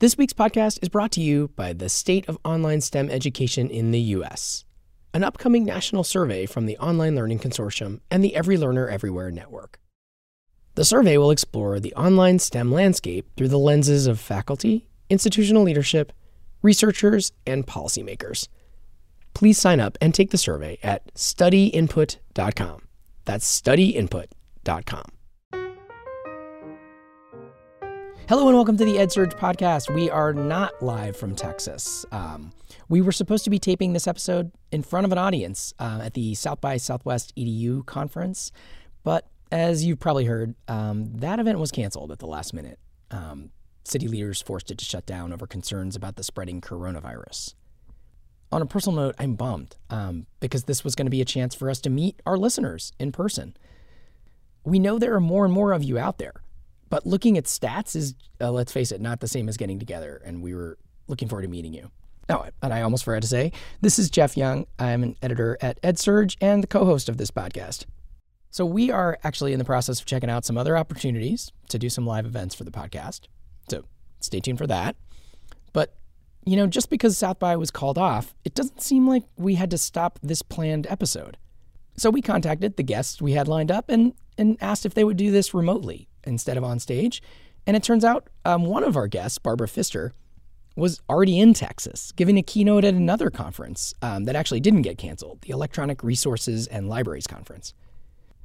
This week's podcast is brought to you by the State of Online STEM Education in the U.S., an upcoming national survey from the Online Learning Consortium and the Every Learner Everywhere Network. The survey will explore the online STEM landscape through the lenses of faculty, institutional leadership, researchers, and policymakers. Please sign up and take the survey at studyinput.com. That's studyinput.com. Hello and welcome to the EdSurge podcast. We are not live from Texas. Um, we were supposed to be taping this episode in front of an audience uh, at the South by Southwest EDU conference, but as you've probably heard, um, that event was canceled at the last minute. Um, city leaders forced it to shut down over concerns about the spreading coronavirus. On a personal note, I'm bummed um, because this was going to be a chance for us to meet our listeners in person. We know there are more and more of you out there but looking at stats is, uh, let's face it, not the same as getting together. And we were looking forward to meeting you. Oh, and I almost forgot to say, this is Jeff Young. I'm an editor at EdSurge and the co host of this podcast. So we are actually in the process of checking out some other opportunities to do some live events for the podcast. So stay tuned for that. But, you know, just because South by was called off, it doesn't seem like we had to stop this planned episode. So we contacted the guests we had lined up and, and asked if they would do this remotely instead of on stage. And it turns out um, one of our guests, Barbara Fister, was already in Texas, giving a keynote at another conference um, that actually didn't get canceled, the Electronic Resources and Libraries Conference.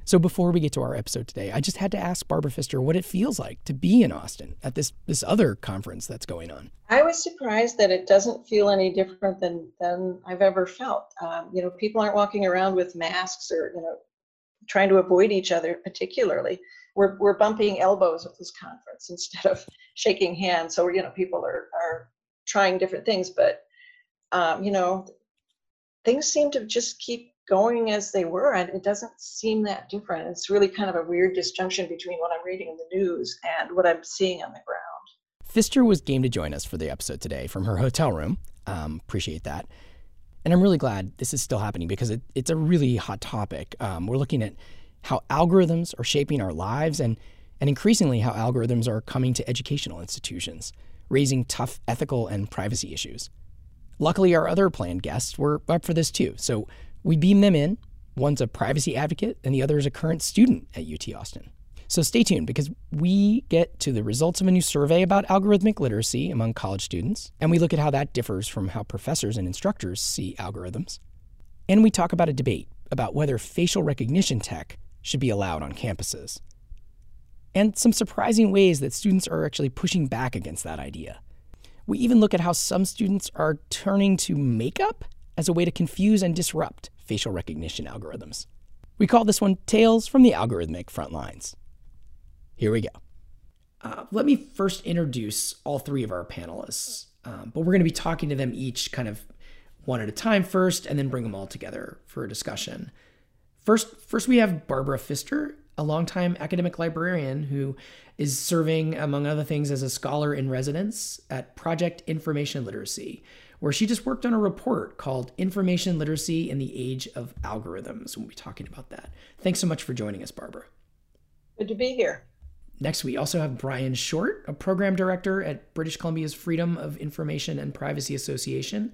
So before we get to our episode today, I just had to ask Barbara Fister what it feels like to be in Austin at this this other conference that's going on. I was surprised that it doesn't feel any different than than I've ever felt. Um, you know, people aren't walking around with masks or you know trying to avoid each other particularly we're, we're bumping elbows at this conference instead of shaking hands. So, you know, people are, are trying different things, but, um, you know, things seem to just keep going as they were and it doesn't seem that different. It's really kind of a weird disjunction between what I'm reading in the news and what I'm seeing on the ground. Fister was game to join us for the episode today from her hotel room. Um, appreciate that. And I'm really glad this is still happening because it, it's a really hot topic. Um, we're looking at how algorithms are shaping our lives and, and increasingly how algorithms are coming to educational institutions, raising tough ethical and privacy issues. Luckily, our other planned guests were up for this too, so we beamed them in. One's a privacy advocate, and the other is a current student at UT Austin. So stay tuned because we get to the results of a new survey about algorithmic literacy among college students, and we look at how that differs from how professors and instructors see algorithms. And we talk about a debate about whether facial recognition tech should be allowed on campuses. And some surprising ways that students are actually pushing back against that idea. We even look at how some students are turning to makeup as a way to confuse and disrupt facial recognition algorithms. We call this one Tales from the Algorithmic Frontlines. Here we go. Uh, let me first introduce all three of our panelists, um, but we're going to be talking to them each kind of one at a time first and then bring them all together for a discussion. First, first we have Barbara Fister, a longtime academic librarian who is serving, among other things, as a scholar in residence at Project Information Literacy, where she just worked on a report called Information Literacy in the Age of Algorithms. We'll be talking about that. Thanks so much for joining us, Barbara. Good to be here. Next, we also have Brian Short, a program director at British Columbia's Freedom of Information and Privacy Association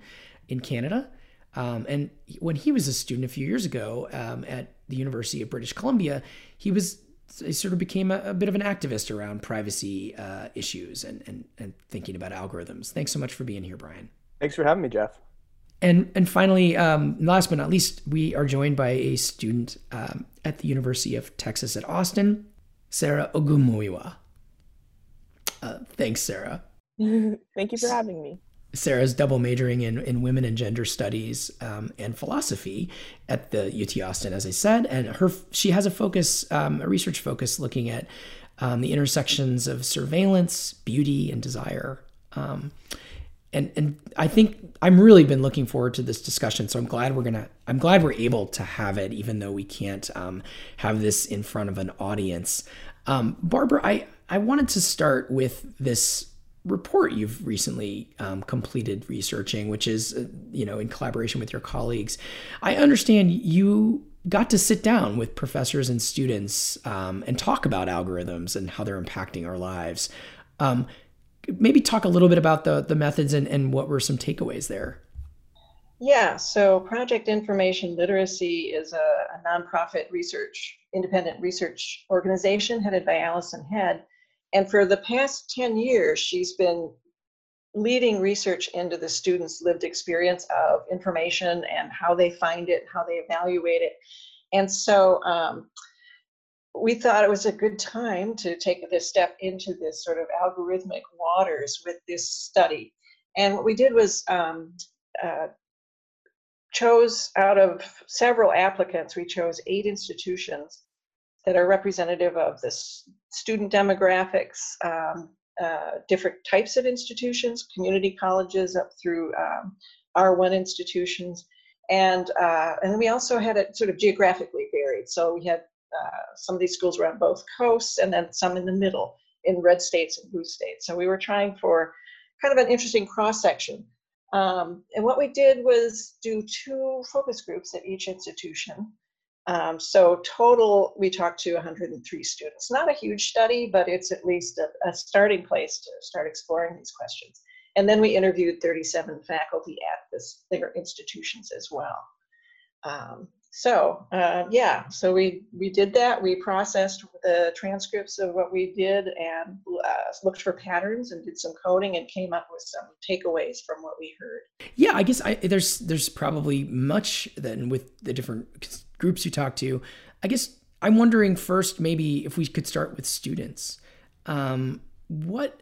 in Canada. Um, and when he was a student a few years ago um, at the University of British Columbia, he was he sort of became a, a bit of an activist around privacy uh, issues and, and and thinking about algorithms. Thanks so much for being here, Brian. Thanks for having me, Jeff. And and finally, um, last but not least, we are joined by a student um, at the University of Texas at Austin, Sarah Ogunmuyiwa. Uh, thanks, Sarah. Thank you for having me. Sarah's double majoring in, in women and gender studies um, and philosophy at the UT Austin, as I said, and her she has a focus, um, a research focus, looking at um, the intersections of surveillance, beauty, and desire. Um, and and I think I'm really been looking forward to this discussion. So I'm glad we're gonna I'm glad we're able to have it, even though we can't um, have this in front of an audience. Um, Barbara, I I wanted to start with this report you've recently um, completed researching, which is, uh, you know, in collaboration with your colleagues. I understand you got to sit down with professors and students um, and talk about algorithms and how they're impacting our lives. Um, maybe talk a little bit about the the methods and, and what were some takeaways there. Yeah, so Project Information Literacy is a, a nonprofit research, independent research organization headed by Alison Head. And for the past 10 years, she's been leading research into the students' lived experience of information and how they find it, how they evaluate it. And so um, we thought it was a good time to take this step into this sort of algorithmic waters with this study. And what we did was um, uh, chose out of several applicants, we chose eight institutions that are representative of the student demographics, um, uh, different types of institutions, community colleges up through um, R1 institutions. And, uh, and we also had it sort of geographically varied. So we had uh, some of these schools were on both coasts and then some in the middle in red states and blue states. So we were trying for kind of an interesting cross section. Um, and what we did was do two focus groups at each institution. Um, so total, we talked to 103 students. Not a huge study, but it's at least a, a starting place to start exploring these questions. And then we interviewed 37 faculty at this, their institutions as well. Um, so uh, yeah, so we we did that. We processed the transcripts of what we did and uh, looked for patterns and did some coding and came up with some takeaways from what we heard. Yeah, I guess I, there's there's probably much then with the different groups you talk to. I guess I'm wondering first maybe if we could start with students. Um, what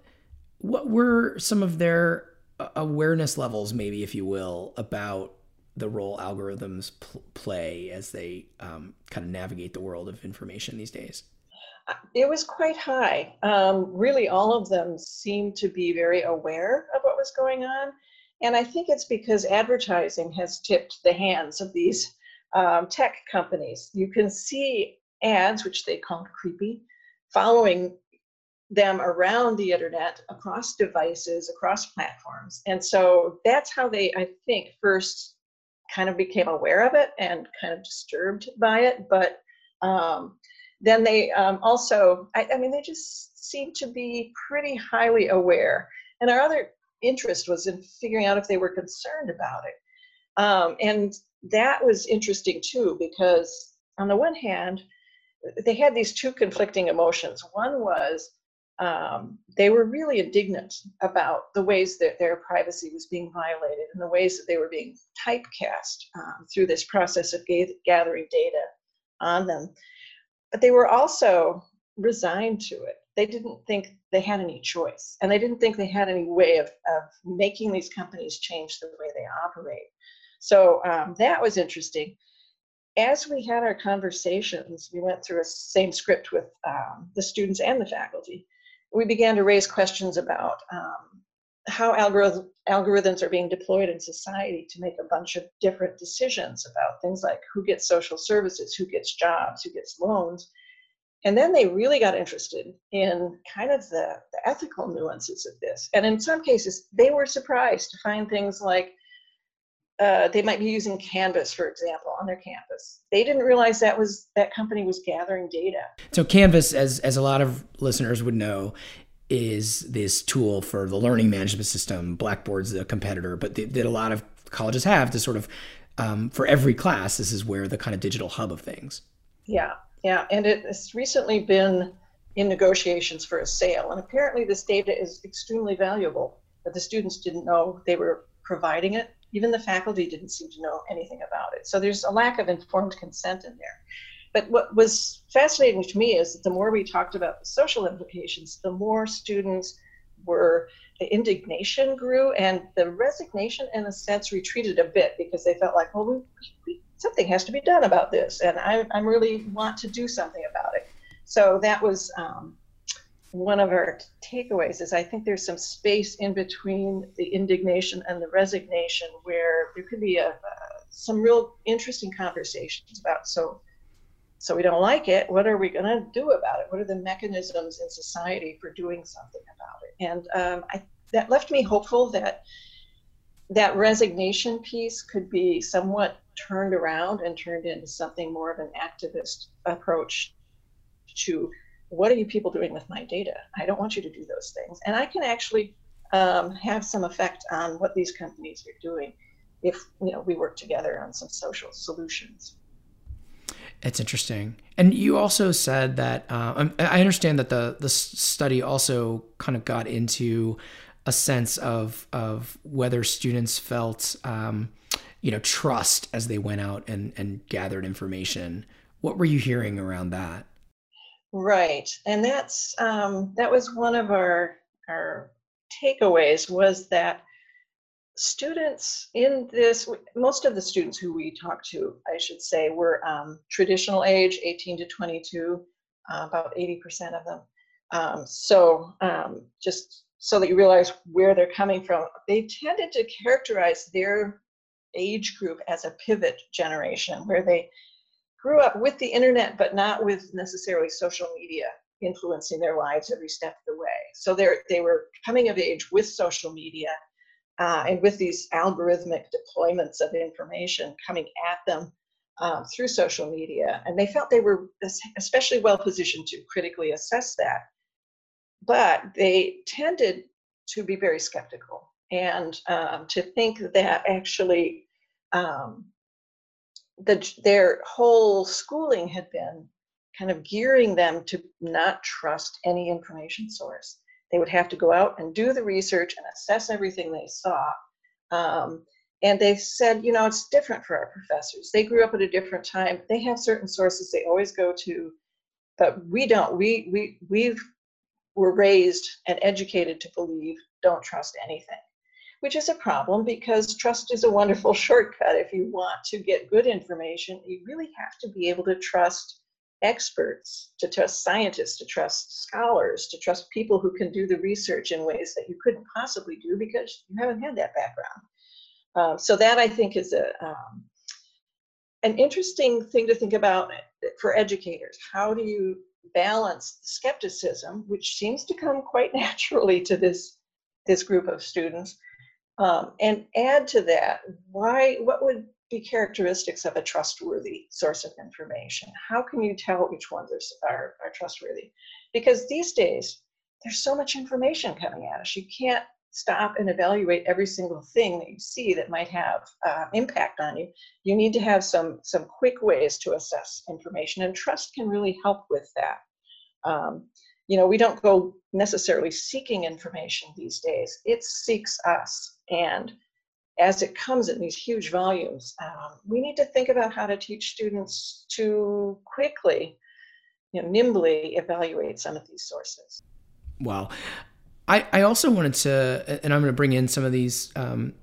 what were some of their awareness levels, maybe if you will, about the role algorithms pl- play as they um, kind of navigate the world of information these days? Uh, it was quite high. Um, really, all of them seemed to be very aware of what was going on. And I think it's because advertising has tipped the hands of these um, tech companies. You can see ads, which they call creepy, following them around the internet, across devices, across platforms. And so that's how they, I think, first kind of became aware of it and kind of disturbed by it. But um, then they um, also, I, I, mean, they just seemed to be pretty highly aware. And our other interest was in figuring out if they were concerned about it. Um, and that was interesting too, because on the one hand, they had these two conflicting emotions. One was um, they were really indignant about the ways that their privacy was being violated and the ways that they were being typecast um, through this process of ga- gathering data on them. But they were also resigned to it. They didn't think they had any choice, and they didn't think they had any way of, of making these companies change the way they operate. So um, that was interesting as we had our conversations, we went through a same script with um, the students and the faculty we began to raise questions about um, how algorithm, algorithms are being deployed in society to make a bunch of different decisions about things like who gets social services, who gets jobs, who gets loans. And then they really got interested in kind of the, the ethical nuances of this. And in some cases, they were surprised to find things like uh, they might be using Canvas, for example, on their campus. They didn't realize that was that company was gathering data. So Canvas, as as a lot of listeners would know, is this tool for the learning management system. Blackboard's the competitor, but the, that a lot of colleges have to sort of um, for every class. This is where the kind of digital hub of things. Yeah, yeah, and it, it's recently been in negotiations for a sale, and apparently this data is extremely valuable. But the students didn't know they were providing it even the faculty didn't seem to know anything about it. So there's a lack of informed consent in there. But what was fascinating to me is that the more we talked about the social implications, the more students were, the indignation grew and the resignation, in a sense, retreated a bit because they felt like, well, we, we, something has to be done about this. And I, I really want to do something about it. So that was um, one of our takeaways is I think there's some space in between the indignation and the resignation where there could be a, uh, some real interesting conversations about so so we don't like it what are we going to do about it? What are the mechanisms in society for doing something about it? And um, I, that left me hopeful that that resignation piece could be somewhat turned around and turned into something more of an activist approach to what are you people doing with my data? I don't want you to do those things. And I can actually um, have some effect on what these companies are doing if you know we work together on some social solutions. It's interesting, and you also said that uh, um, I understand that the the study also kind of got into a sense of of whether students felt um, you know trust as they went out and and gathered information. What were you hearing around that? Right, and that's um, that was one of our our takeaways was that students in this most of the students who we talked to i should say were um, traditional age 18 to 22 uh, about 80% of them. Um, so um, just so that you realize where they're coming from they tended to characterize their age group as a pivot generation where they grew up with the internet but not with necessarily social media influencing their lives every step of the way so they they were coming of age with social media uh, and with these algorithmic deployments of information coming at them um, through social media. And they felt they were especially well positioned to critically assess that. But they tended to be very skeptical and um, to think that actually um, the, their whole schooling had been kind of gearing them to not trust any information source. They would have to go out and do the research and assess everything they saw. Um, and they said, you know, it's different for our professors. They grew up at a different time. They have certain sources they always go to, but we don't. We we we've were raised and educated to believe don't trust anything, which is a problem because trust is a wonderful shortcut. If you want to get good information, you really have to be able to trust experts, to trust scientists, to trust scholars, to trust people who can do the research in ways that you couldn't possibly do because you haven't had that background. Um, so that I think is a um, an interesting thing to think about for educators. How do you balance skepticism, which seems to come quite naturally to this this group of students, um, and add to that why what would be characteristics of a trustworthy source of information? How can you tell which ones are, are, are trustworthy? Because these days, there's so much information coming at us. You can't stop and evaluate every single thing that you see that might have uh, impact on you. You need to have some some quick ways to assess information, and trust can really help with that. Um, you know, we don't go necessarily seeking information these days. It seeks us, and as it comes in these huge volumes, um, we need to think about how to teach students to quickly, you know, nimbly evaluate some of these sources. Wow. I, I also wanted to, and I'm going to bring in some of these um,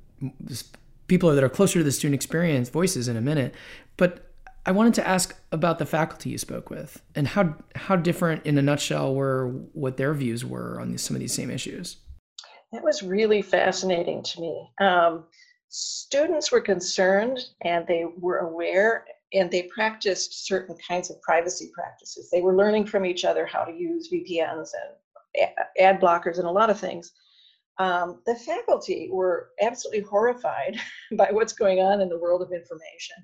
people that are closer to the student experience voices in a minute, but I wanted to ask about the faculty you spoke with and how how different, in a nutshell, were what their views were on these, some of these same issues. That was really fascinating to me. Um, students were concerned and they were aware and they practiced certain kinds of privacy practices. They were learning from each other how to use VPNs and ad blockers and a lot of things. Um, the faculty were absolutely horrified by what's going on in the world of information.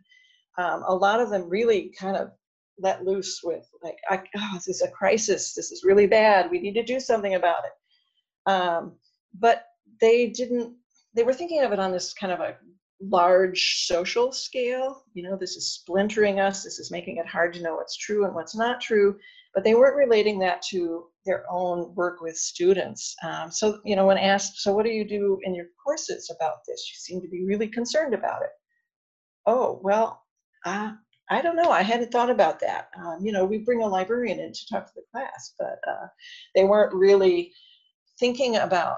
Um, a lot of them really kind of let loose with like, oh, this is a crisis. This is really bad. We need to do something about it. Um, but they didn't they were thinking of it on this kind of a large social scale. You know, this is splintering us, this is making it hard to know what's true and what's not true. But they weren't relating that to their own work with students. Um, so, you know, when asked, so what do you do in your courses about this? You seem to be really concerned about it. Oh, well, uh, I don't know. I hadn't thought about that. Um, you know, we bring a librarian in to talk to the class, but uh, they weren't really thinking about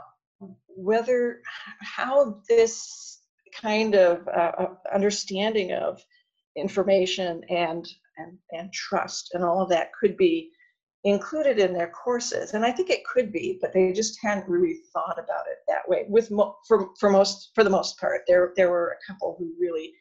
whether how this kind of uh, uh, understanding of information and, and and trust and all of that could be included in their courses and i think it could be but they just hadn't really thought about it that way with mo- for, for most for the most part there there were a couple who really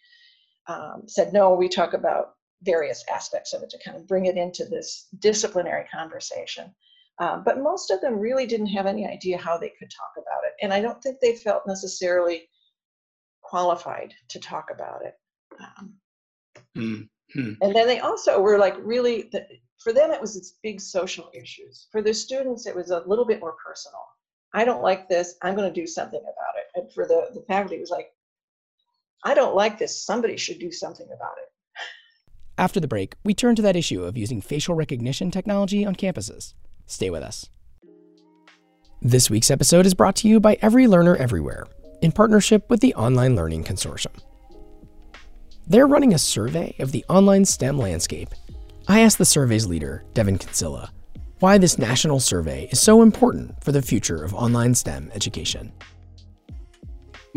um, said no we talk about various aspects of it to kind of bring it into this disciplinary conversation um, but most of them really didn't have any idea how they could talk about it. And I don't think they felt necessarily qualified to talk about it. Um, mm-hmm. And then they also were like really, for them it was its big social issues. For the students, it was a little bit more personal. I don't like this. I'm going to do something about it. And for the, the faculty, it was like, I don't like this. Somebody should do something about it. After the break, we turn to that issue of using facial recognition technology on campuses. Stay with us. This week's episode is brought to you by Every Learner Everywhere in partnership with the Online Learning Consortium. They're running a survey of the online STEM landscape. I asked the survey's leader, Devin Kinsella, why this national survey is so important for the future of online STEM education.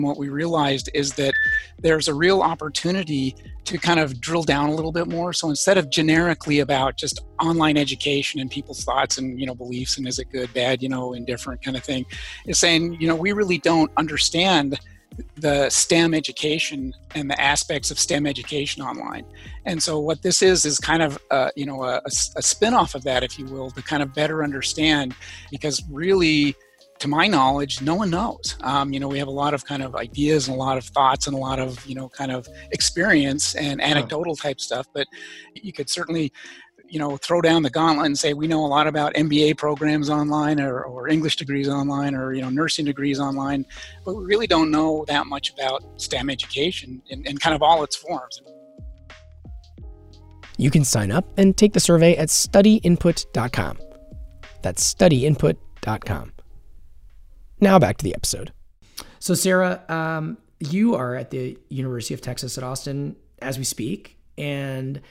What we realized is that there's a real opportunity to kind of drill down a little bit more. So instead of generically about just online education and people's thoughts and you know beliefs and is it good, bad, you know, indifferent kind of thing, is saying you know we really don't understand the STEM education and the aspects of STEM education online. And so what this is is kind of uh, you know a, a spin-off of that, if you will, to kind of better understand because really to my knowledge, no one knows. Um, you know, we have a lot of kind of ideas and a lot of thoughts and a lot of, you know, kind of experience and anecdotal type stuff, but you could certainly, you know, throw down the gauntlet and say, we know a lot about MBA programs online or, or English degrees online or, you know, nursing degrees online, but we really don't know that much about STEM education in, in kind of all its forms. You can sign up and take the survey at studyinput.com. That's studyinput.com. Now back to the episode. So, Sarah, um, you are at the University of Texas at Austin as we speak and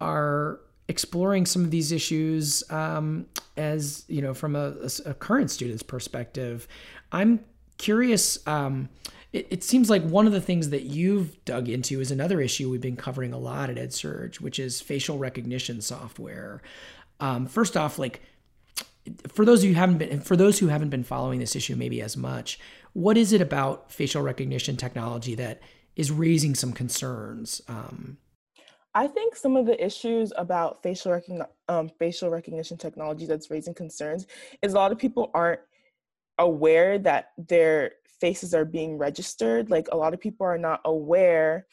are exploring some of these issues um, as, you know, from a, a, current student's perspective. I'm curious. Um, it, it, seems like one of the things that you've dug into is another issue we've been covering a lot at EdSurge, which is facial recognition software. Um, first off, like, for those who haven't been for those who haven't been following this issue maybe as much, what is it about facial recognition technology that is raising some concerns? Um, I think some of the issues about facial recognition um, facial recognition technology that's raising concerns is a lot of people aren't aware that their faces are being registered. Like a lot of people are not aware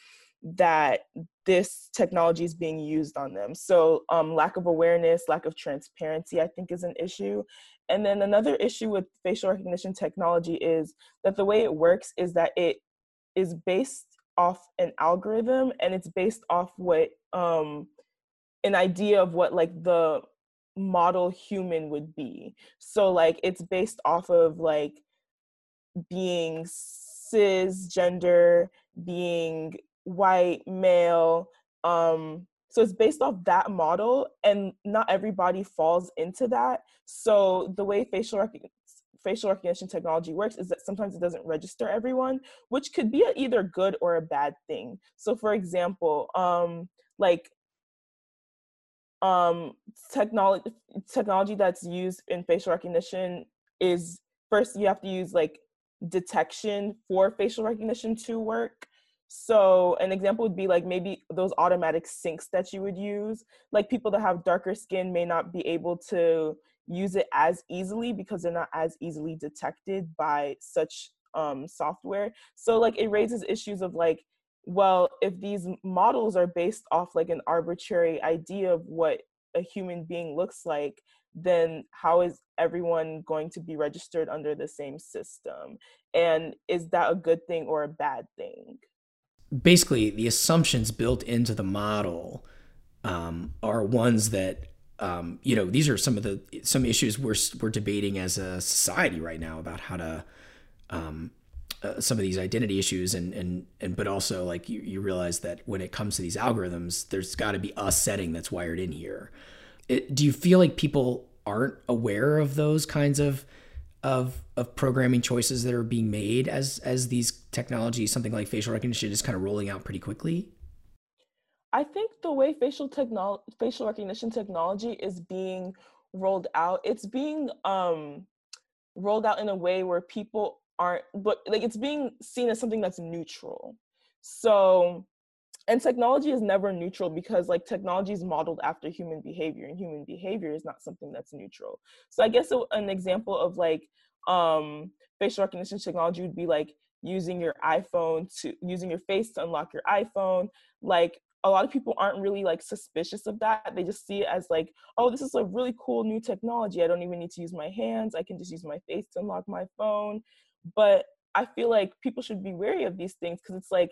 that this technology is being used on them. So, um, lack of awareness, lack of transparency, I think, is an issue. And then another issue with facial recognition technology is that the way it works is that it is based off an algorithm and it's based off what um, an idea of what like the model human would be. So, like, it's based off of like being cisgender, being white male um so it's based off that model and not everybody falls into that. So the way facial rec- facial recognition technology works is that sometimes it doesn't register everyone which could be a either good or a bad thing. So for example um like um technology technology that's used in facial recognition is first you have to use like detection for facial recognition to work so an example would be like maybe those automatic sinks that you would use. Like people that have darker skin may not be able to use it as easily because they're not as easily detected by such um, software. So like it raises issues of like, well, if these models are based off like an arbitrary idea of what a human being looks like, then how is everyone going to be registered under the same system? And is that a good thing or a bad thing? Basically the assumptions built into the model um, are ones that um, you know these are some of the some issues we're we're debating as a society right now about how to um, uh, some of these identity issues and and and but also like you, you realize that when it comes to these algorithms there's got to be a setting that's wired in here. It, do you feel like people aren't aware of those kinds of of of programming choices that are being made as as these technologies, something like facial recognition, is kind of rolling out pretty quickly? I think the way facial technology, facial recognition technology is being rolled out, it's being um, rolled out in a way where people aren't, but like it's being seen as something that's neutral. So and technology is never neutral because like technology is modeled after human behavior and human behavior is not something that's neutral so i guess an example of like um facial recognition technology would be like using your iphone to using your face to unlock your iphone like a lot of people aren't really like suspicious of that. They just see it as like, oh, this is a really cool new technology. I don't even need to use my hands. I can just use my face to unlock my phone. But I feel like people should be wary of these things because it's like,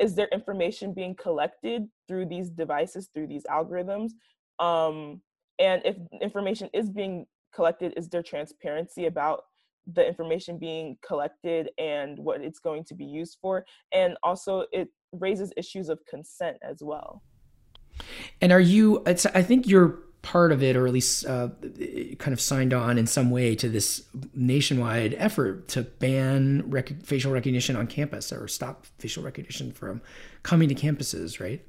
is there information being collected through these devices, through these algorithms? Um, and if information is being collected, is there transparency about the information being collected and what it's going to be used for? And also, it raises issues of consent as well. And are you? I think you're part of it, or at least uh, kind of signed on in some way to this nationwide effort to ban rec- facial recognition on campus or stop facial recognition from coming to campuses, right?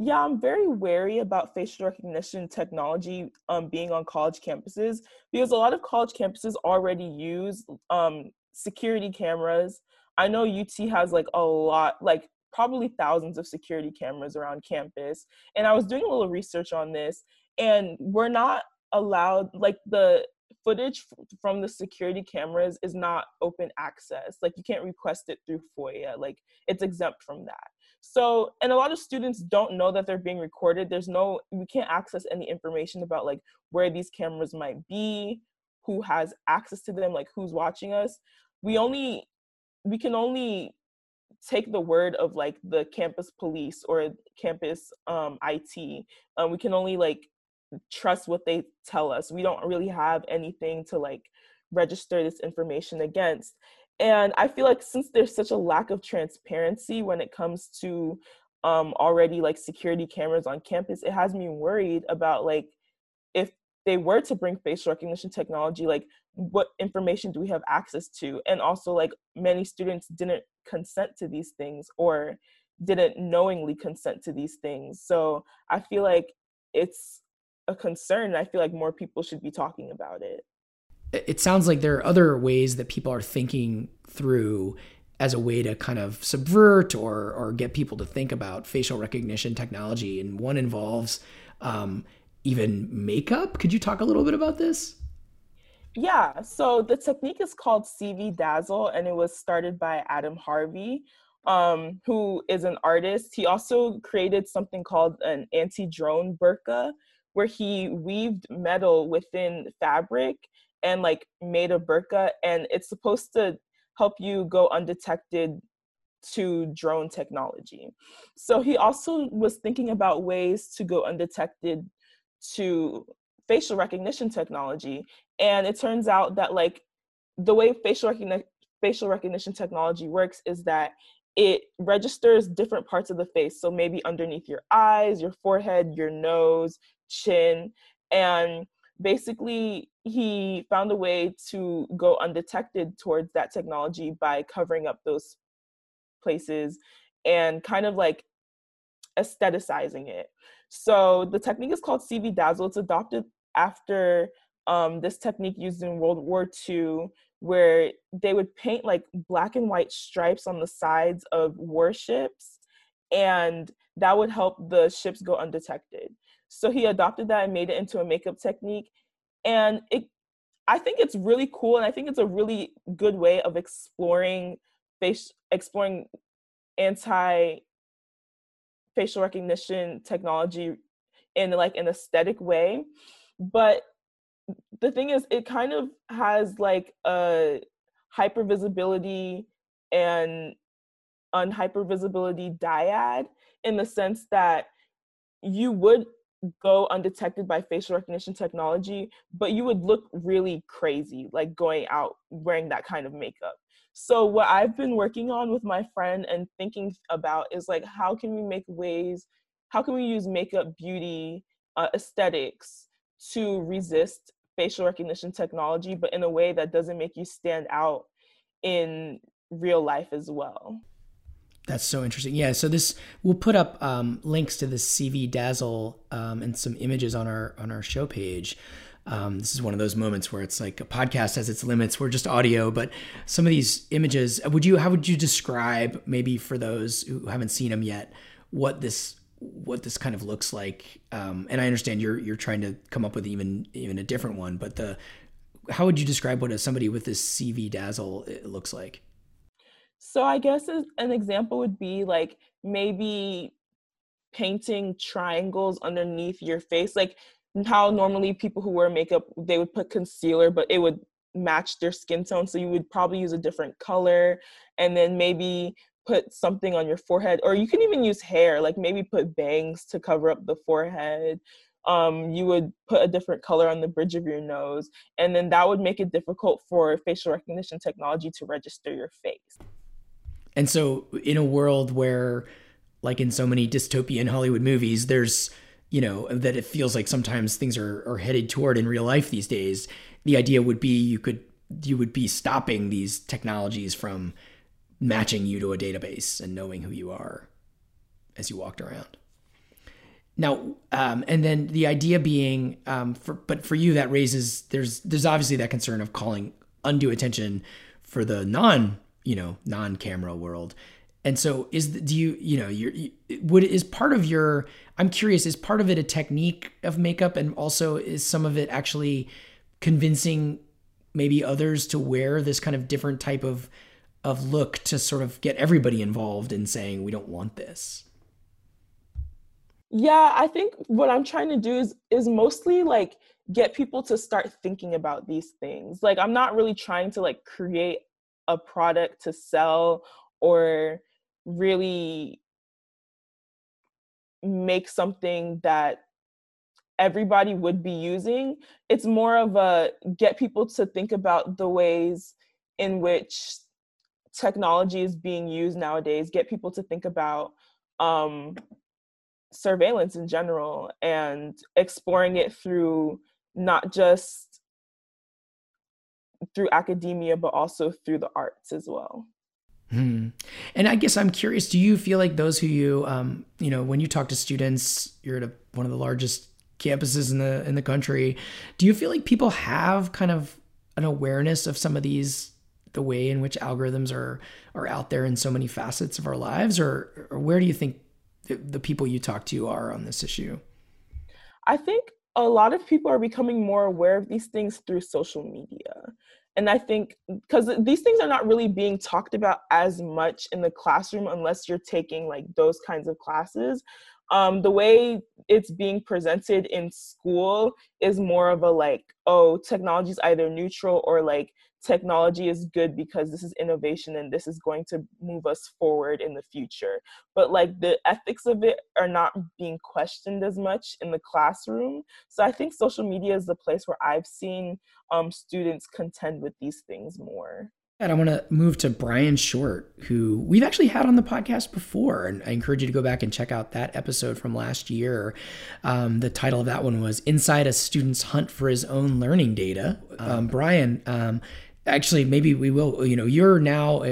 Yeah, I'm very wary about facial recognition technology um, being on college campuses because a lot of college campuses already use um, security cameras. I know UT has like a lot, like probably thousands of security cameras around campus. And I was doing a little research on this, and we're not allowed, like, the footage from the security cameras is not open access. Like, you can't request it through FOIA, like, it's exempt from that. So, and a lot of students don't know that they're being recorded. There's no, we can't access any information about like where these cameras might be, who has access to them, like who's watching us. We only, we can only take the word of like the campus police or campus um, IT. Um, we can only like trust what they tell us. We don't really have anything to like register this information against. And I feel like since there's such a lack of transparency when it comes to um, already like security cameras on campus, it has me worried about like if they were to bring facial recognition technology, like what information do we have access to? And also like many students didn't consent to these things or didn't knowingly consent to these things. So I feel like it's a concern. I feel like more people should be talking about it. It sounds like there are other ways that people are thinking through as a way to kind of subvert or or get people to think about facial recognition technology, and one involves um, even makeup. Could you talk a little bit about this? Yeah, so the technique is called CV Dazzle, and it was started by Adam Harvey, um, who is an artist. He also created something called an anti drone burqa, where he weaved metal within fabric and like made a burqa, and it's supposed to help you go undetected to drone technology. So he also was thinking about ways to go undetected to facial recognition technology and it turns out that like the way facial recognition facial recognition technology works is that it registers different parts of the face. So maybe underneath your eyes your forehead your nose chin. And basically he found a way to go undetected towards that technology by covering up those places and kind of like aestheticizing it. So the technique is called CV Dazzle. It's adopted after um, this technique used in World War II, where they would paint like black and white stripes on the sides of warships, and that would help the ships go undetected. So he adopted that and made it into a makeup technique, and it. I think it's really cool, and I think it's a really good way of exploring face, exploring anti facial recognition technology in like an aesthetic way but the thing is it kind of has like a hypervisibility and unhypervisibility dyad in the sense that you would go undetected by facial recognition technology but you would look really crazy like going out wearing that kind of makeup. So what I've been working on with my friend and thinking about is like how can we make ways how can we use makeup beauty uh, aesthetics to resist facial recognition technology but in a way that doesn't make you stand out in real life as well that's so interesting. Yeah. So this we'll put up um, links to this CV Dazzle um, and some images on our on our show page. Um, this is one of those moments where it's like a podcast has its limits. We're just audio, but some of these images, would you how would you describe maybe for those who haven't seen them yet what this what this kind of looks like? Um, and I understand you're you're trying to come up with even even a different one, but the how would you describe what a, somebody with this CV dazzle looks like? So I guess an example would be like maybe painting triangles underneath your face like how normally people who wear makeup they would put concealer but it would match their skin tone so you would probably use a different color and then maybe put something on your forehead or you can even use hair like maybe put bangs to cover up the forehead. Um, you would put a different color on the bridge of your nose and then that would make it difficult for facial recognition technology to register your face. And so in a world where like in so many dystopian hollywood movies there's you know that it feels like sometimes things are, are headed toward in real life these days the idea would be you could you would be stopping these technologies from matching you to a database and knowing who you are as you walked around. Now, um, and then the idea being, um, for, but for you, that raises there's there's obviously that concern of calling undue attention for the non you know non camera world. And so, is do you you know you're, you would is part of your I'm curious is part of it a technique of makeup and also is some of it actually convincing maybe others to wear this kind of different type of of look to sort of get everybody involved in saying we don't want this. Yeah i think what i'm trying to do is is mostly like get people to start thinking about these things. Like i'm not really trying to like create a product to sell or really make something that everybody would be using. It's more of a get people to think about the ways in which technology is being used nowadays get people to think about um, surveillance in general and exploring it through not just through academia but also through the arts as well hmm. and i guess i'm curious do you feel like those who you um, you know when you talk to students you're at a, one of the largest campuses in the in the country do you feel like people have kind of an awareness of some of these the way in which algorithms are are out there in so many facets of our lives? Or, or where do you think the, people you talk to are on this issue? I think a lot of people are becoming more aware of these things through social media. And i think because these things are not really being talked about as much in the classroom unless you're taking like those kinds of classes. Um, the way it's being presented in school is more of a like oh technology is either neutral or like technology is good because this is innovation and this is going to move us forward in the future. But like the ethics of it are not being questioned as much in the classroom. So I think social media is the place where I've seen um, students contend with these things more. And I want to move to Brian Short, who we've actually had on the podcast before. And I encourage you to go back and check out that episode from last year. Um, the title of that one was Inside a Student's Hunt for His Own Learning Data. Um, Brian, um, actually, maybe we will. You know, you're now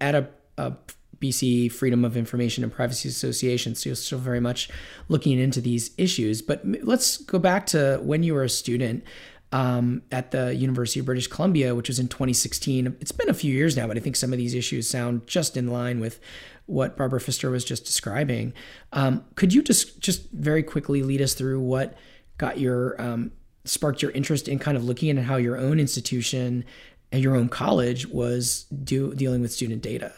at a, a BC Freedom of Information and Privacy Association, so you're still very much looking into these issues. But let's go back to when you were a student um, at the University of British Columbia, which was in 2016. It's been a few years now, but I think some of these issues sound just in line with what Barbara Fister was just describing. Um, could you just just very quickly lead us through what got your um, sparked your interest in kind of looking at how your own institution and your own college was do, dealing with student data.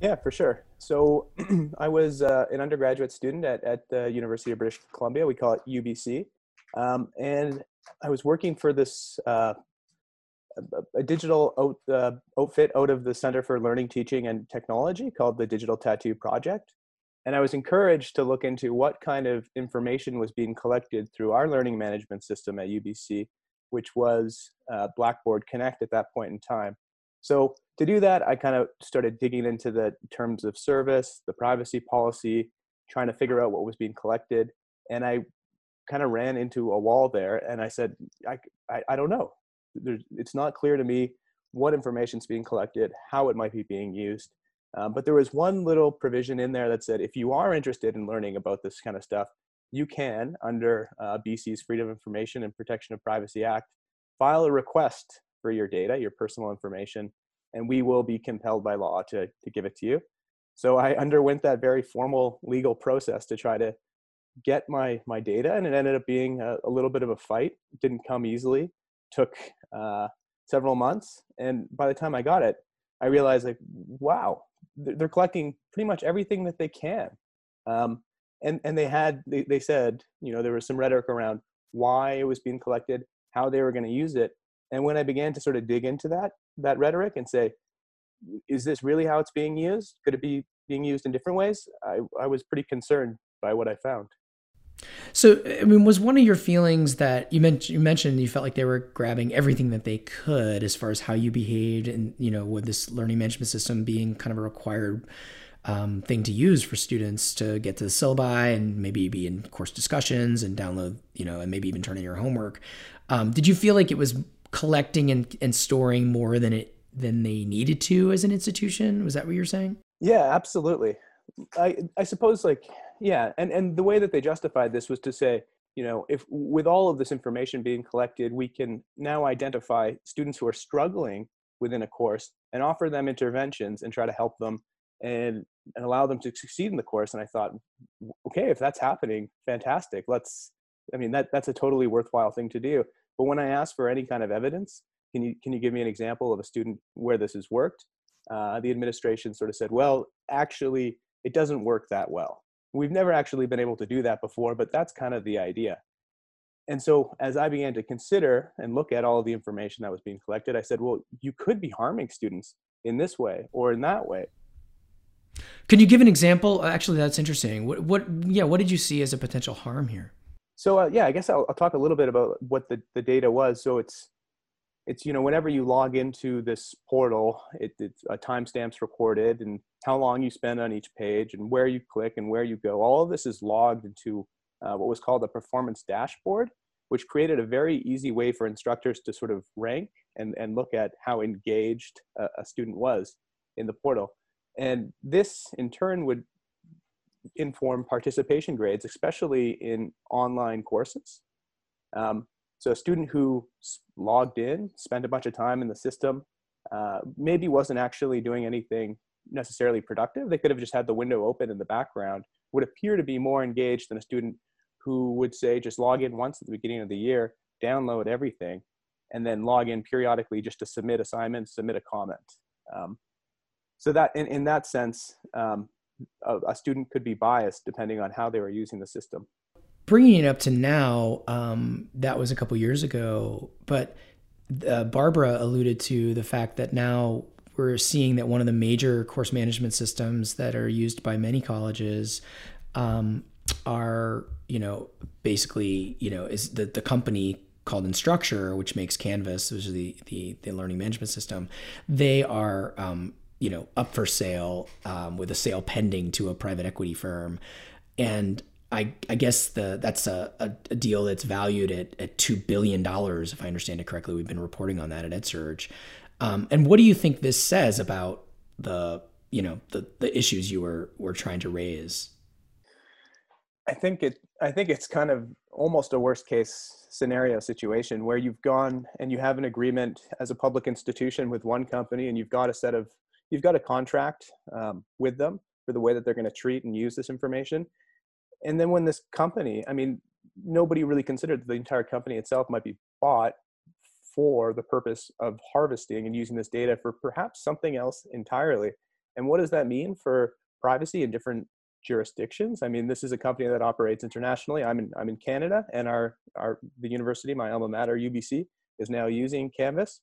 Yeah, for sure. So I was uh, an undergraduate student at, at the University of British Columbia. We call it UBC. Um, and I was working for this uh, a, a, digital out, uh, outfit out of the Center for Learning, Teaching, and Technology called the Digital Tattoo Project. And I was encouraged to look into what kind of information was being collected through our learning management system at UBC which was uh, Blackboard Connect at that point in time. So to do that, I kind of started digging into the terms of service, the privacy policy, trying to figure out what was being collected. And I kind of ran into a wall there and I said, I, I, I don't know. There's, it's not clear to me what information is being collected, how it might be being used. Um, but there was one little provision in there that said if you are interested in learning about this kind of stuff, you can, under uh, BC's Freedom of Information and Protection of Privacy Act, file a request for your data, your personal information, and we will be compelled by law to, to give it to you. So I underwent that very formal legal process to try to get my, my data, and it ended up being a, a little bit of a fight. It didn't come easily, took uh, several months, and by the time I got it, I realized like, wow, they're collecting pretty much everything that they can. Um, and and they had they, they said you know there was some rhetoric around why it was being collected how they were going to use it and when i began to sort of dig into that that rhetoric and say is this really how it's being used? Could it be being used in different ways? I, I was pretty concerned by what i found. So, I mean, was one of your feelings that you mentioned you mentioned you felt like they were grabbing everything that they could as far as how you behaved, and you know, with this learning management system being kind of a required um, thing to use for students to get to the syllabi and maybe be in course discussions and download, you know, and maybe even turn in your homework. Um, did you feel like it was collecting and, and storing more than it than they needed to as an institution? Was that what you're saying? Yeah, absolutely. I I suppose like yeah, and and the way that they justified this was to say, you know, if with all of this information being collected, we can now identify students who are struggling within a course and offer them interventions and try to help them and and allow them to succeed in the course. And I thought, okay, if that's happening, fantastic. Let's. I mean, that that's a totally worthwhile thing to do. But when I asked for any kind of evidence, can you can you give me an example of a student where this has worked? Uh, the administration sort of said, well, actually, it doesn't work that well. We've never actually been able to do that before, but that's kind of the idea. And so as I began to consider and look at all the information that was being collected, I said, well, you could be harming students in this way or in that way. Can you give an example? Actually, that's interesting. What, what, yeah, what did you see as a potential harm here? So, uh, yeah, I guess I'll, I'll, talk a little bit about what the, the data was. So it's, it's, you know, whenever you log into this portal, it, it's a timestamps recorded and how long you spend on each page and where you click and where you go. All of this is logged into uh, what was called a performance dashboard, which created a very easy way for instructors to sort of rank and, and look at how engaged a, a student was in the portal. And this in turn would inform participation grades, especially in online courses. Um, so a student who logged in, spent a bunch of time in the system, uh, maybe wasn't actually doing anything necessarily productive. They could have just had the window open in the background, would appear to be more engaged than a student who would say just log in once at the beginning of the year, download everything, and then log in periodically just to submit assignments, submit a comment. Um, so that in, in that sense, um, a, a, student could be biased depending on how they were using the system. Bringing it up to now, um, that was a couple years ago, but uh, Barbara alluded to the fact that now we're seeing that one of the major course management systems that are used by many colleges um, are, you know, basically, you know, is the, the company called Instructure, which makes Canvas, which is the, the, the learning management system. They are, um, you know, up for sale um, with a sale pending to a private equity firm. And I, I guess the that's a, a, a, deal that's valued at, at two billion dollars, if I understand it correctly. We've been reporting on that at EdSurge. Um, and what do you think this says about the you know the the issues you were were trying to raise? I think it I think it's kind of almost a worst case scenario situation where you've gone and you have an agreement as a public institution with one company and you've got a set of you've got a contract um, with them for the way that they're going to treat and use this information and then when this company i mean nobody really considered the entire company itself might be bought for the purpose of harvesting and using this data for perhaps something else entirely. And what does that mean for privacy in different jurisdictions? I mean, this is a company that operates internationally. I'm in, I'm in Canada, and our, our the university, my alma mater, UBC, is now using Canvas.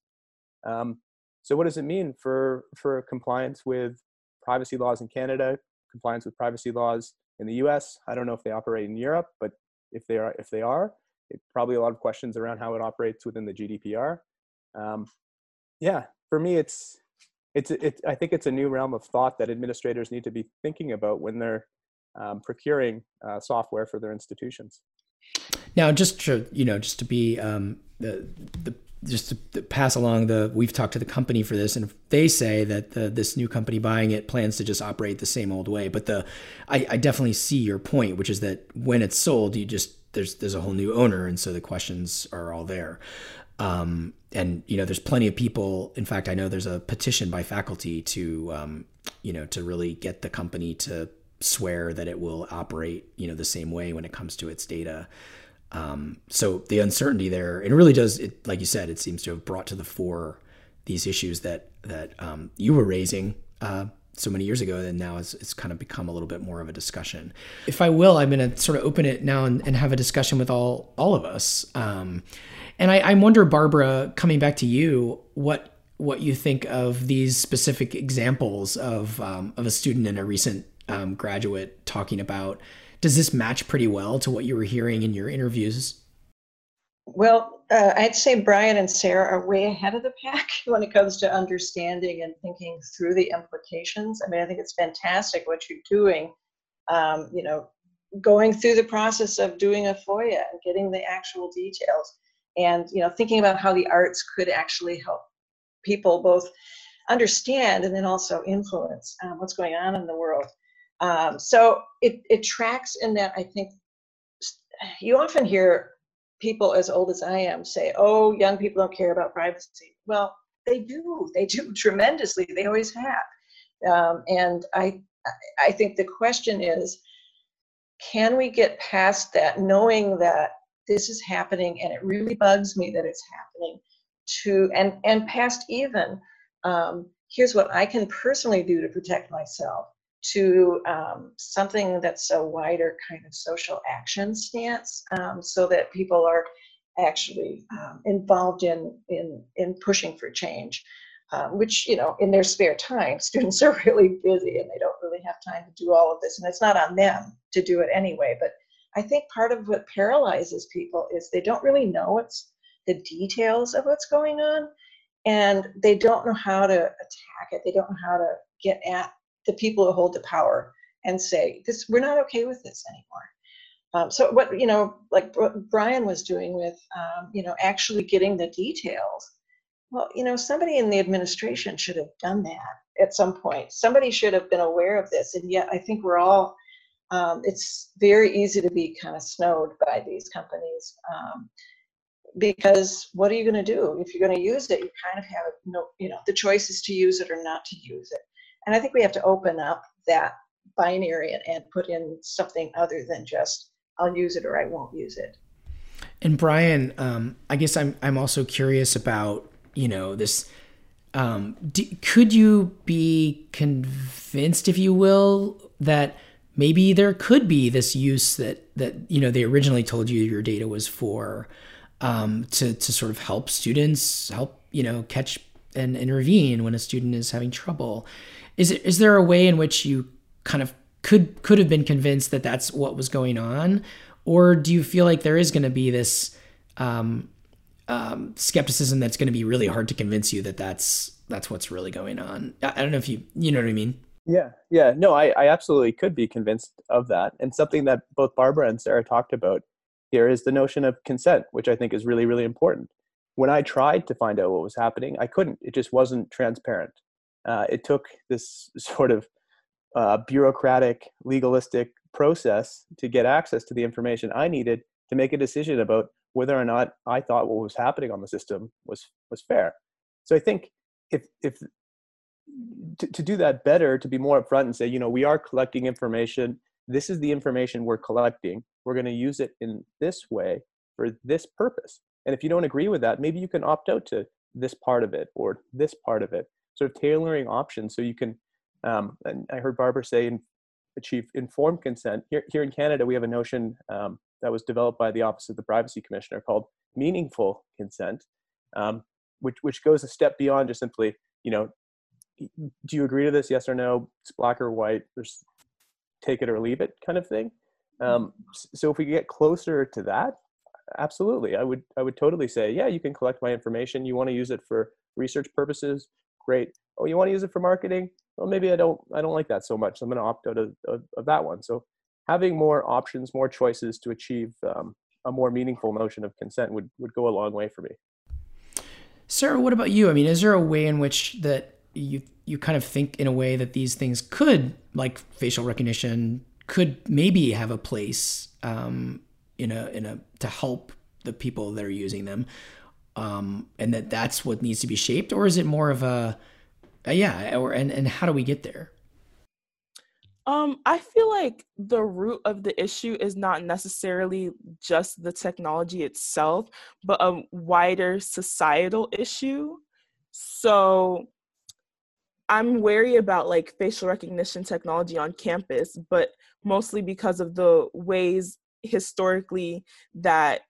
Um, so, what does it mean for for compliance with privacy laws in Canada, compliance with privacy laws in the U.S.? I don't know if they operate in Europe, but if they are, if they are, probably a lot of questions around how it operates within the GDPR. Um, yeah, for me, it's it's it, I think it's a new realm of thought that administrators need to be thinking about when they're um, procuring uh, software for their institutions. Now, just to you know, just to be um, the the just to pass along the we've talked to the company for this and they say that the, this new company buying it plans to just operate the same old way but the I, I definitely see your point which is that when it's sold you just there's there's a whole new owner, and so the questions are all there. Um, and you know, there's plenty of people. In fact, I know there's a petition by faculty to um, you know to really get the company to swear that it will operate you know the same way when it comes to its data. Um, so the uncertainty there, it really does. It, like you said, it seems to have brought to the fore these issues that that um, you were raising uh, so many years ago and now it's, it's kind of become a little bit more of a discussion if i will i'm going to sort of open it now and, and, have a discussion with all all of us um, and I, I wonder barbara coming back to you what what you think of these specific examples of um, of a student and a recent um, graduate talking about does this match pretty well to what you were hearing in your interviews well, uh, I'd say Brian and Sarah are way ahead of the pack when it comes to understanding and thinking through the implications. I mean, I think it's fantastic what you're doing. Um, you know, going through the process of doing a FOIA and getting the actual details, and you know, thinking about how the arts could actually help people both understand and then also influence um, what's going on in the world. Um, so it, it tracks in that I think you often hear people as old as I am say, oh, young people don't care about privacy. Well, they do. They do tremendously. They always have. Um, and I, I think the question is, can we get past that, knowing that this is happening and it really bugs me that it's happening, to and and past even, um, here's what I can personally do to protect myself to um, something that's a wider kind of social action stance um, so that people are actually um, involved in, in, in pushing for change, um, which, you know, in their spare time, students are really busy and they don't really have time to do all of this. And it's not on them to do it anyway. But I think part of what paralyzes people is they don't really know what's the details of what's going on and they don't know how to attack it. They don't know how to get at the people who hold the power and say this we're not okay with this anymore. Um, so what you know like brian was doing with um, you know actually getting the details well you know somebody in the administration should have done that at some point. Somebody should have been aware of this and yet i think we're all um, it's very easy to be kind of snowed by these companies um, because what are you going to do? If you're going to use it you kind of have no you know the choice is to use it or not to use it and I think we have to open up that binary and, and put in something other than just I'll use it or I won't use it. And Brian, um, I guess I'm I'm also curious about you know this. Um, d- could you be convinced, if you will, that maybe there could be this use that that you know they originally told you your data was for um, to to sort of help students help you know catch and intervene when a student is having trouble is it is there a way in which you kind of could could have been convinced that that's what was going on, or do you feel like there is going to be this um, um, skepticism that's going to be really hard to convince you that that's that's what's really going on? I, I don't know if you you know what I mean. Yeah, yeah, no, I, I absolutely could be convinced of that, and something that both Barbara and Sarah talked about here is the notion of consent, which I think is really really important. When I tried to find out what was happening, I couldn't. It just wasn't transparent uh, it took this sort of uh, bureaucratic, legalistic process to get access to the information I needed to make a decision about whether or not I thought what was happening on the system was was fair. So I think if if to, to do that better, to be more upfront and say, you know, we are collecting information. This is the information we're collecting. We're going to use it in this way for this purpose. And if you don't agree with that, maybe you can opt out to this part of it or this part of it sort of tailoring options so you can um, and i heard barbara say in, achieve informed consent. Here, here in canada we have a notion um, that was developed by the office of the privacy commissioner called meaningful consent um, which, which goes a step beyond just simply you know do you agree to this? Yes or no? It's black or white. There's take it or leave it kind of thing. Um, so if we get closer to that absolutely. I would i would totally say yeah you can collect my information. You want to use it for research purposes great. Oh, you want to use it for marketing? Well, maybe I don't. I don't like that so much. I'm going to opt out of, of, of, that one. So, having more options, more choices to achieve um, a more meaningful notion of consent would would go a long way for me. Sarah, what about you? I mean, is there a way in which that you you kind of think in a way that these things could, like facial recognition, could maybe have a place um, in a in a to help the people that are using them, um, and that that's what needs to be shaped, or is it more of a, a yeah, or and and how do we get there? Um, I feel like the root of the issue is not necessarily just the technology itself, but a wider societal issue. So I'm wary about like facial recognition technology on campus, but mostly because of the ways historically that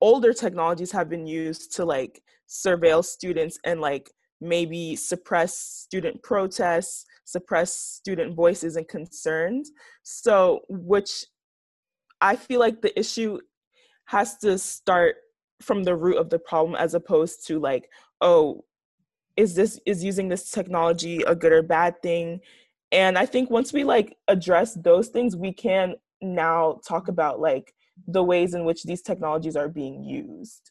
older technologies have been used to like surveil students and like maybe suppress student protests, suppress student voices and concerns. So, which I feel like the issue has to start from the root of the problem as opposed to like, oh, is this is using this technology a good or bad thing? And I think once we like address those things, we can now talk about like the ways in which these technologies are being used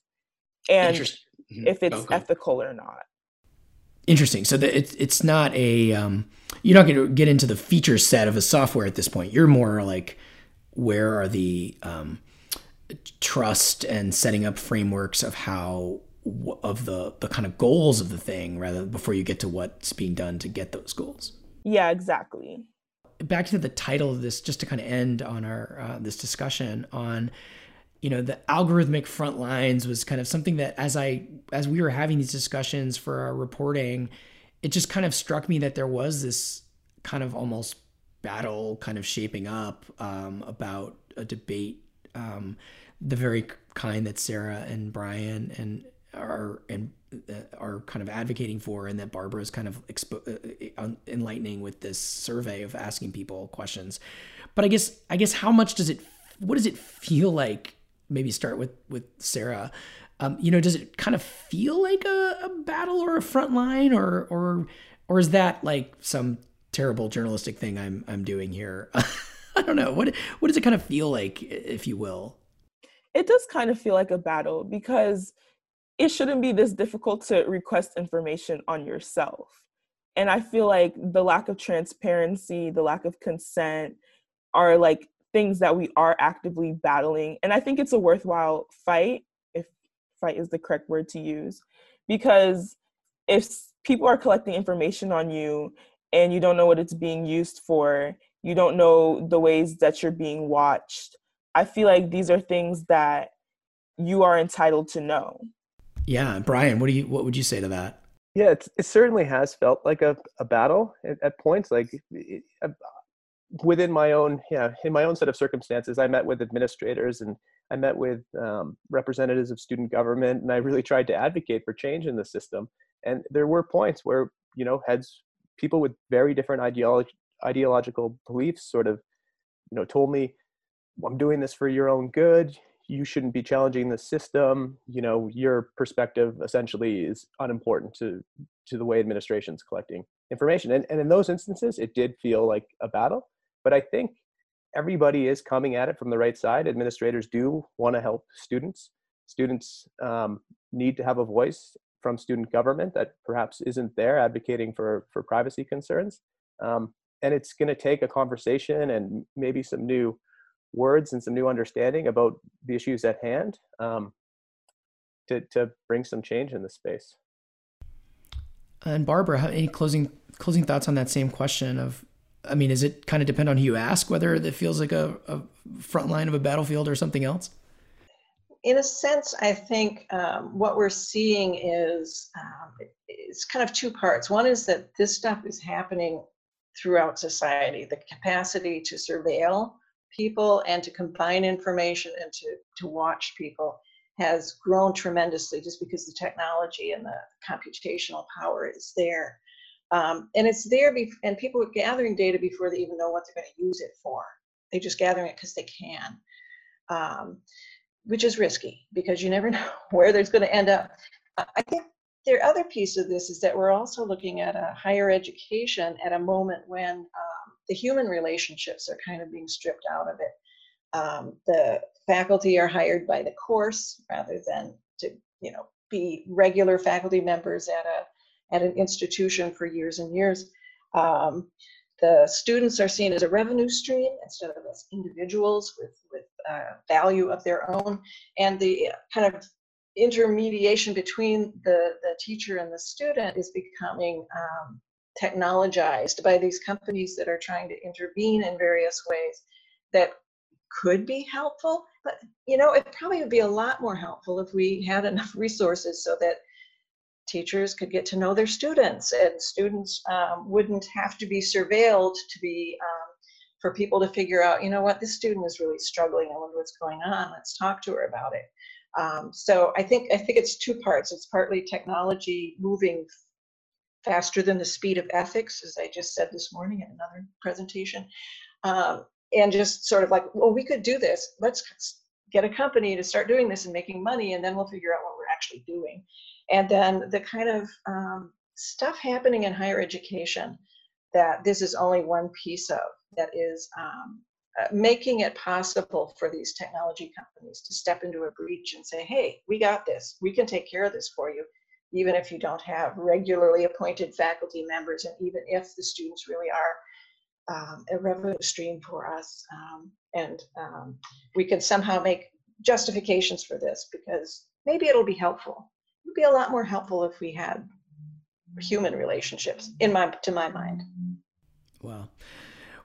and mm-hmm. if it's okay. ethical or not interesting so that it's it's not a um, you're not going to get into the feature set of a software at this point you're more like where are the um, trust and setting up frameworks of how of the the kind of goals of the thing rather before you get to what's being done to get those goals yeah exactly back to the title of this, just to kind of end on our uh, this discussion on, you know, the algorithmic front lines was kind of something that as I as we were having these discussions for our reporting, it just kind of struck me that there was this kind of almost battle kind of shaping up um, about a debate, um, the very kind that Sarah and Brian and are and are kind of advocating for and that Barbara is kind of expo- uh, uh, enlightening with this survey of asking people questions. But I guess I guess how much does it what does it feel like maybe start with with Sarah um, you know does it kind of feel like a, a battle or a front line or or or is that like some terrible journalistic thing I'm I'm doing here? I don't know. What what does it kind of feel like if you will? It does kind of feel like a battle because it shouldn't be this difficult to request information on yourself. And I feel like the lack of transparency, the lack of consent are like things that we are actively battling. And I think it's a worthwhile fight, if fight is the correct word to use, because if people are collecting information on you and you don't know what it's being used for, you don't know the ways that you're being watched, I feel like these are things that you are entitled to know. Yeah, Brian, what do you what would you say to that? Yeah, it certainly has felt like a, a battle at, at points. Like it, uh, within my own, yeah, in my own set of circumstances, I met with administrators and I met with um, representatives of student government, and I really tried to advocate for change in the system. And there were points where you know heads, people with very different ideology, ideological beliefs, sort of, you know, told me, "I'm doing this for your own good you shouldn't be challenging the system you know your perspective essentially is unimportant to to the way administration's collecting information. And, and in those instances it did feel like a battle but i think everybody is coming at it from the right side. Administrators do want to help students. Students um, need to have a voice from student government that perhaps isn't there advocating for for privacy concerns. Um, and it's going to take a conversation and maybe some new words and some new understanding about the issues at hand um, to, to bring some change in the space. And Barbara, any closing closing thoughts on that same question of I mean, does it kind of depend on who you ask whether it feels like a, a front line of a battlefield or something else? In a sense, I think um, what we're seeing is um, it's kind of two parts. One is that this stuff is happening throughout society. The capacity to surveil people and to combine information and to, to watch people has grown tremendously just because the technology and the computational power is there. Um, and it's there, be- and people are gathering data before they even know what they're going to use it for. They're just gathering it because they can, um, which is risky because you never know where there's going to end up. I think the other piece of this is that we're also looking at a higher education at a moment when the human relationships are kind of being stripped out of it. Um, the faculty are hired by the course rather than to, you know, be regular faculty members at a at an institution for years and years. Um, the students are seen as a revenue stream instead of as individuals with with uh, value of their own, and the kind of intermediation between the the teacher and the student is becoming um, technologized by these companies that are trying to intervene in various ways that could be helpful but you know it probably would be a lot more helpful if we had enough resources so that teachers could get to know their students and students um, wouldn't have to be surveilled to be um, for people to figure out you know what? This student is really struggling. I wonder what's going on. Let's talk to her about it. Um, so i think i think it's two parts. It's partly technology moving faster than the speed of ethics as i just said this morning in another presentation um, and just sort of like well we could do this. Let's get a company to start doing this and making money and then we'll figure out what we're actually doing. And then the kind of um, stuff happening in higher education that this is only one piece of that is um, uh, making it possible for these technology companies to step into a breach and say, hey, we got this. We can take care of this for you, even if you don't have regularly appointed faculty members, and even if the students really are um, a revenue stream for us. Um, and um, we can somehow make justifications for this because maybe it'll be helpful. It would be a lot more helpful if we had human relationships, in my to my mind. Wow.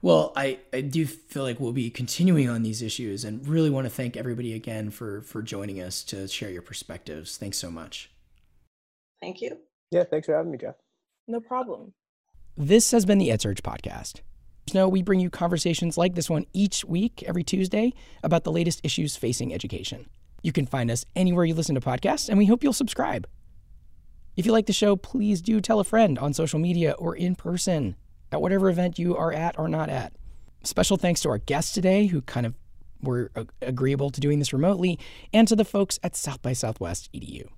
Well, I, I do feel like we'll be continuing on these issues and really want to thank everybody again for for joining us to share your perspectives. Thanks so much. Thank you. Yeah, thanks for having me, Jeff. No problem. This has been the EdSurge podcast. Know we bring you conversations like this one each week, every Tuesday, about the latest issues facing education. You can find us anywhere you listen to podcasts, and we hope you'll subscribe. If you like the show, please do tell a friend on social media or in person at whatever event you are at or not at. Special thanks to our guests today who kind of were agreeable to doing this remotely, and to the folks at South by Southwest EDU.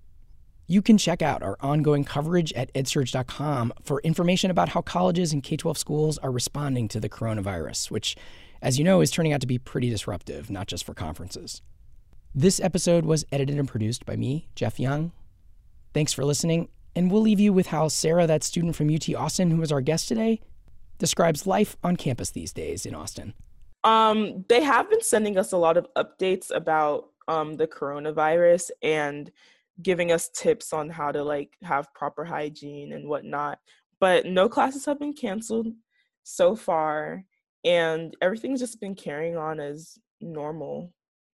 You can check out our ongoing coverage at edsurge.com for information about how colleges and K 12 schools are responding to the coronavirus, which, as you know, is turning out to be pretty disruptive, not just for conferences. This episode was edited and produced by me, Jeff Young. Thanks for listening, and we'll leave you with how Sarah, that student from UT Austin who was our guest today, describes life on campus these days in Austin. Um, they have been sending us a lot of updates about um, the coronavirus and giving us tips on how to like have proper hygiene and whatnot. But no classes have been canceled so far, and everything's just been carrying on as normal.